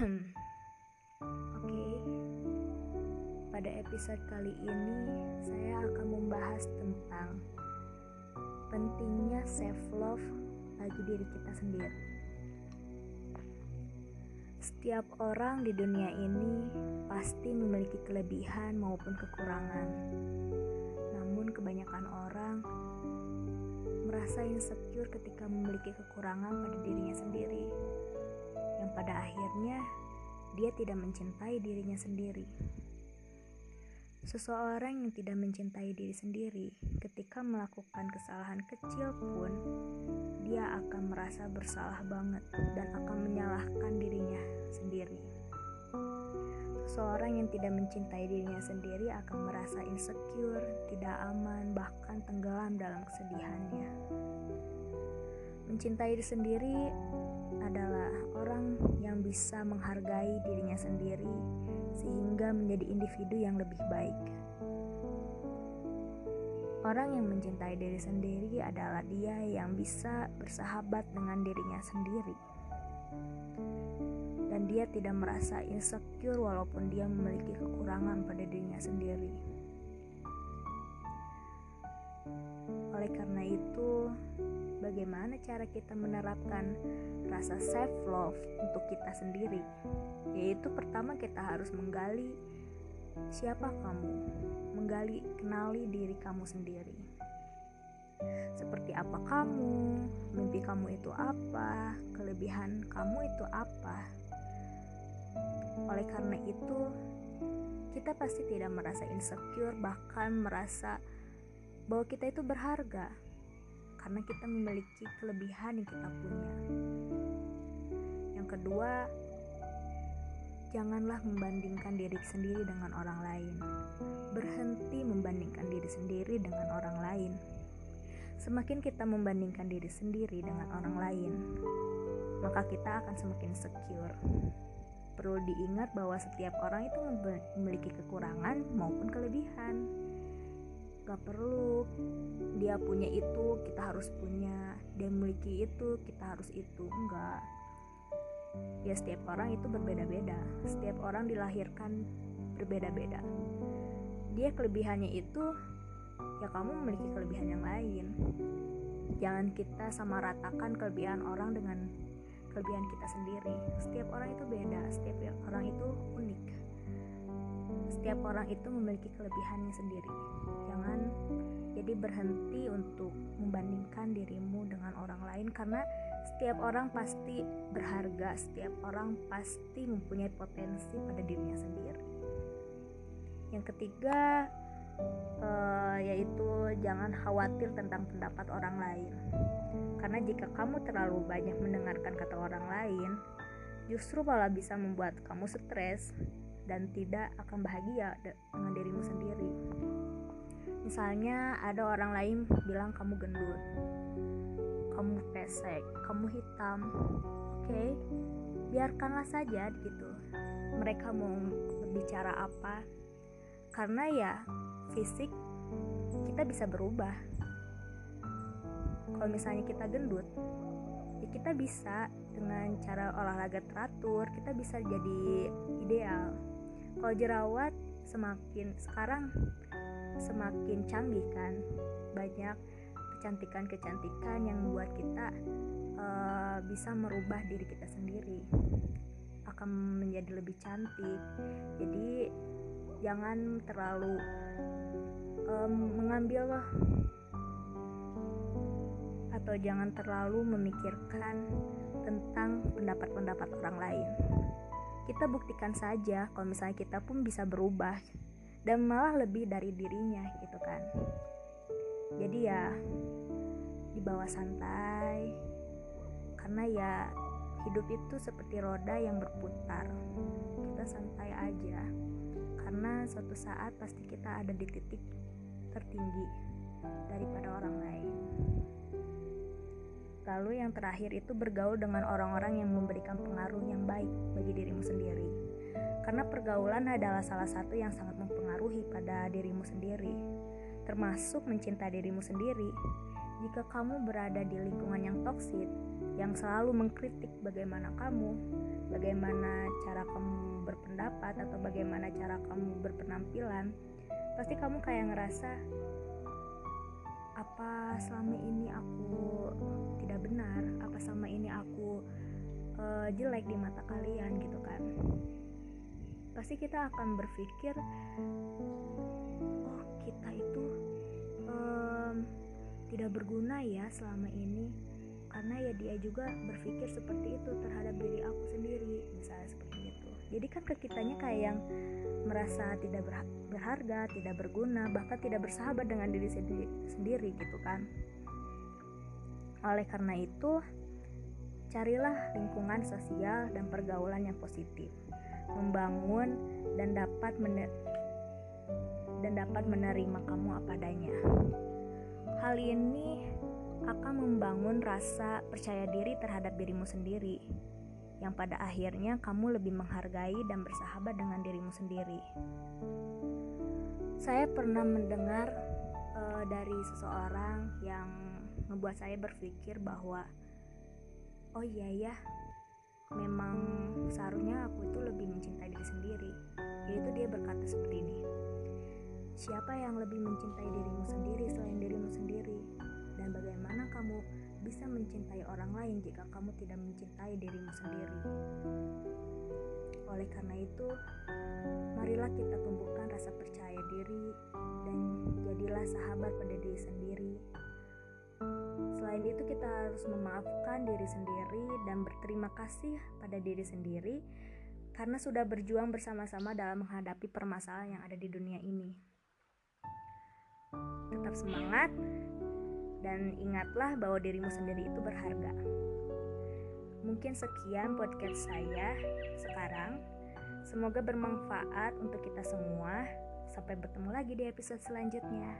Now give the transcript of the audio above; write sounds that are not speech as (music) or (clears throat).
(clears throat) Oke, pada episode kali ini saya akan membahas tentang pentingnya self love bagi diri kita sendiri. Setiap orang di dunia ini pasti memiliki kelebihan maupun kekurangan. Namun kebanyakan orang merasa insecure ketika memiliki kekurangan pada dirinya sendiri. Yang pada akhirnya dia tidak mencintai dirinya sendiri. Seseorang yang tidak mencintai diri sendiri, ketika melakukan kesalahan kecil pun, dia akan merasa bersalah banget dan akan menyalahkan dirinya sendiri. Seseorang yang tidak mencintai dirinya sendiri akan merasa insecure, tidak aman, bahkan tenggelam dalam kesedihannya. Mencintai diri sendiri adalah orang yang bisa menghargai dirinya sendiri sehingga menjadi individu yang lebih baik. Orang yang mencintai diri sendiri adalah dia yang bisa bersahabat dengan dirinya sendiri. Dan dia tidak merasa insecure walaupun dia memiliki kekurangan pada dirinya sendiri. Bagaimana cara kita menerapkan rasa self love untuk kita sendiri. Yaitu pertama kita harus menggali siapa kamu. Menggali kenali diri kamu sendiri. Seperti apa kamu mimpi kamu itu apa kelebihan kamu itu apa. Oleh karena itu kita pasti tidak merasa insecure bahkan merasa bahwa kita itu berharga karena kita memiliki kelebihan yang kita punya. Yang kedua, janganlah membandingkan diri sendiri dengan orang lain. Berhenti membandingkan diri sendiri dengan orang lain. Semakin kita membandingkan diri sendiri dengan orang lain, maka kita akan semakin secure. Perlu diingat bahwa setiap orang itu memiliki kekurangan maupun kelebihan gak perlu. Dia punya itu kita harus punya. Dia memiliki itu kita harus itu. Enggak. Ya setiap orang itu berbeda-beda. Setiap orang dilahirkan berbeda-beda. Dia kelebihannya itu ya kamu memiliki kelebihan yang lain. Jangan kita sama ratakan kelebihan orang dengan kelebihan kita sendiri. Setiap orang itu beda setiap orang itu unik setiap orang itu memiliki kelebihannya sendiri. Jangan jadi berhenti untuk membandingkan dirimu dengan orang lain karena setiap orang pasti berharga setiap orang pasti mempunyai potensi pada dirinya sendiri. Yang ketiga uh, yaitu jangan khawatir tentang pendapat orang lain. Karena jika kamu terlalu banyak mendengarkan kata orang lain justru malah bisa membuat kamu stres dan tidak akan bahagia dengan dirimu sendiri. Misalnya ada orang lain bilang kamu gendut, kamu pesek, kamu hitam. Oke, biarkanlah saja gitu. Mereka mau berbicara apa? Karena ya fisik kita bisa berubah. Kalau misalnya kita gendut, ya kita bisa dengan cara olahraga teratur, kita bisa jadi ideal kalau jerawat semakin sekarang semakin canggih kan? Banyak kecantikan-kecantikan yang membuat kita uh, bisa merubah diri kita sendiri. Akan menjadi lebih cantik. Jadi jangan terlalu um, mengambil atau jangan terlalu memikirkan tentang pendapat-pendapat orang lain kita buktikan saja kalau misalnya kita pun bisa berubah dan malah lebih dari dirinya gitu kan. Jadi ya dibawa santai karena ya hidup itu seperti roda yang berputar. Kita santai aja karena suatu saat pasti kita ada di titik tertinggi daripada orang lain Lalu yang terakhir itu bergaul dengan orang-orang yang memberikan pengaruh yang baik bagi dirimu sendiri. Karena pergaulan adalah salah satu yang sangat mempengaruhi pada dirimu sendiri, termasuk mencintai dirimu sendiri. Jika kamu berada di lingkungan yang toksik, yang selalu mengkritik bagaimana kamu, bagaimana cara kamu berpendapat atau bagaimana cara kamu berpenampilan, pasti kamu kayak ngerasa apa selama ini aku selama ini aku uh, jelek di mata kalian gitu kan. Pasti kita akan berpikir oh kita itu um, tidak berguna ya selama ini. Karena ya dia juga berpikir seperti itu terhadap diri aku sendiri misalnya seperti itu. Jadi kan ke kitanya kayak yang merasa tidak berharga tidak berguna bahkan tidak bersahabat dengan diri sendiri gitu kan. Oleh karena itu carilah lingkungan sosial dan pergaulan yang positif membangun dan dapat dan dapat menerima kamu apa adanya hal ini akan membangun rasa percaya diri terhadap dirimu sendiri, yang pada akhirnya kamu lebih menghargai dan bersahabat dengan dirimu sendiri. Saya pernah mendengar uh, dari seseorang yang membuat saya berpikir bahwa, oh iya ya, memang seharusnya aku itu lebih mencintai diri sendiri. Yaitu dia berkata seperti ini. Siapa yang lebih mencintai dirimu sendiri selain dirimu sendiri? dan bagaimana kamu bisa mencintai orang lain jika kamu tidak mencintai dirimu sendiri. Oleh karena itu, marilah kita tumbuhkan rasa percaya diri dan jadilah sahabat pada diri sendiri. Selain itu, kita harus memaafkan diri sendiri dan berterima kasih pada diri sendiri karena sudah berjuang bersama-sama dalam menghadapi permasalahan yang ada di dunia ini. Tetap semangat, dan ingatlah bahwa dirimu sendiri itu berharga. Mungkin sekian podcast saya sekarang. Semoga bermanfaat untuk kita semua. Sampai bertemu lagi di episode selanjutnya.